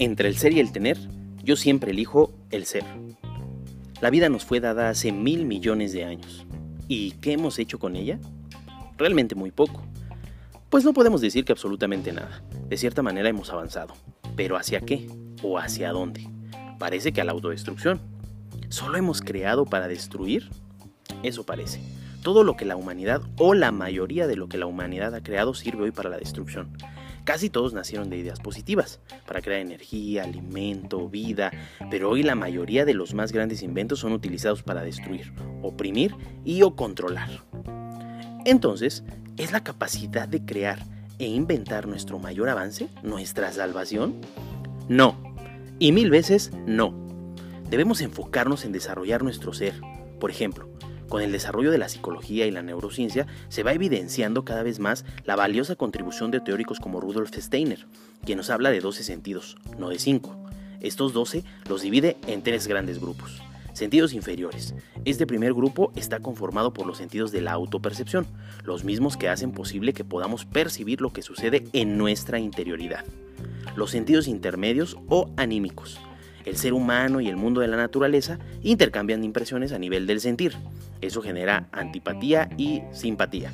Entre el ser y el tener, yo siempre elijo el ser. La vida nos fue dada hace mil millones de años. ¿Y qué hemos hecho con ella? Realmente muy poco. Pues no podemos decir que absolutamente nada. De cierta manera hemos avanzado. ¿Pero hacia qué? ¿O hacia dónde? Parece que a la autodestrucción. ¿Solo hemos creado para destruir? Eso parece. Todo lo que la humanidad o la mayoría de lo que la humanidad ha creado sirve hoy para la destrucción. Casi todos nacieron de ideas positivas, para crear energía, alimento, vida, pero hoy la mayoría de los más grandes inventos son utilizados para destruir, oprimir y o controlar. Entonces, ¿es la capacidad de crear e inventar nuestro mayor avance, nuestra salvación? No, y mil veces no. Debemos enfocarnos en desarrollar nuestro ser. Por ejemplo, con el desarrollo de la psicología y la neurociencia se va evidenciando cada vez más la valiosa contribución de teóricos como Rudolf Steiner, quien nos habla de 12 sentidos, no de 5. Estos 12 los divide en tres grandes grupos. Sentidos inferiores. Este primer grupo está conformado por los sentidos de la autopercepción, los mismos que hacen posible que podamos percibir lo que sucede en nuestra interioridad. Los sentidos intermedios o anímicos el ser humano y el mundo de la naturaleza intercambian impresiones a nivel del sentir. Eso genera antipatía y simpatía.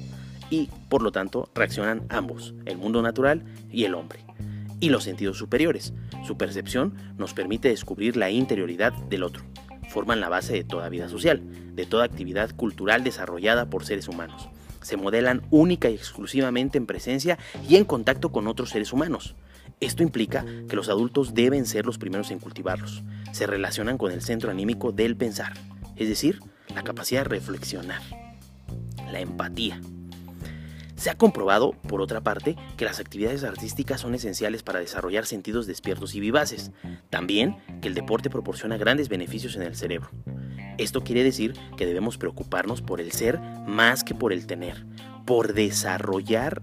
Y por lo tanto reaccionan ambos, el mundo natural y el hombre. Y los sentidos superiores. Su percepción nos permite descubrir la interioridad del otro. Forman la base de toda vida social, de toda actividad cultural desarrollada por seres humanos. Se modelan única y exclusivamente en presencia y en contacto con otros seres humanos. Esto implica que los adultos deben ser los primeros en cultivarlos. Se relacionan con el centro anímico del pensar, es decir, la capacidad de reflexionar, la empatía. Se ha comprobado, por otra parte, que las actividades artísticas son esenciales para desarrollar sentidos despiertos y vivaces. También que el deporte proporciona grandes beneficios en el cerebro. Esto quiere decir que debemos preocuparnos por el ser más que por el tener, por desarrollar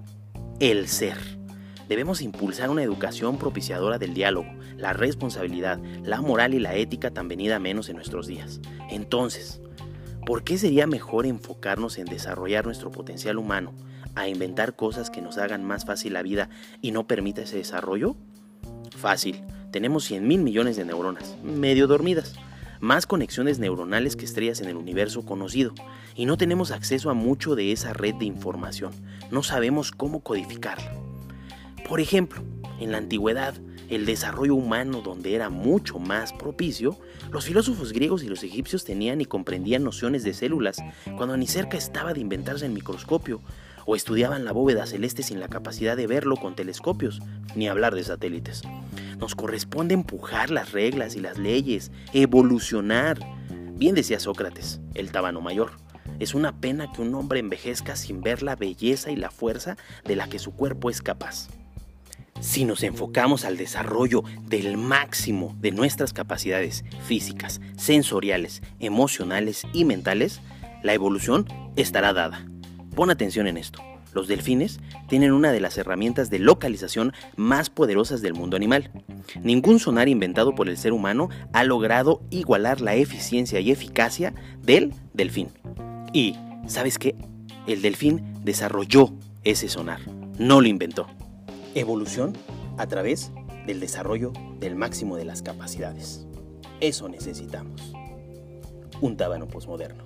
el ser. Debemos impulsar una educación propiciadora del diálogo, la responsabilidad, la moral y la ética tan venida menos en nuestros días. Entonces, ¿por qué sería mejor enfocarnos en desarrollar nuestro potencial humano, a inventar cosas que nos hagan más fácil la vida y no permita ese desarrollo? Fácil, tenemos 100 mil millones de neuronas, medio dormidas, más conexiones neuronales que estrellas en el universo conocido, y no tenemos acceso a mucho de esa red de información, no sabemos cómo codificarla. Por ejemplo, en la antigüedad, el desarrollo humano donde era mucho más propicio, los filósofos griegos y los egipcios tenían y comprendían nociones de células cuando ni cerca estaba de inventarse el microscopio, o estudiaban la bóveda celeste sin la capacidad de verlo con telescopios, ni hablar de satélites. Nos corresponde empujar las reglas y las leyes, evolucionar. Bien decía Sócrates, el tábano mayor. Es una pena que un hombre envejezca sin ver la belleza y la fuerza de la que su cuerpo es capaz. Si nos enfocamos al desarrollo del máximo de nuestras capacidades físicas, sensoriales, emocionales y mentales, la evolución estará dada. Pon atención en esto. Los delfines tienen una de las herramientas de localización más poderosas del mundo animal. Ningún sonar inventado por el ser humano ha logrado igualar la eficiencia y eficacia del delfín. Y, ¿sabes qué? El delfín desarrolló ese sonar, no lo inventó evolución a través del desarrollo del máximo de las capacidades. Eso necesitamos. Un tábano posmoderno.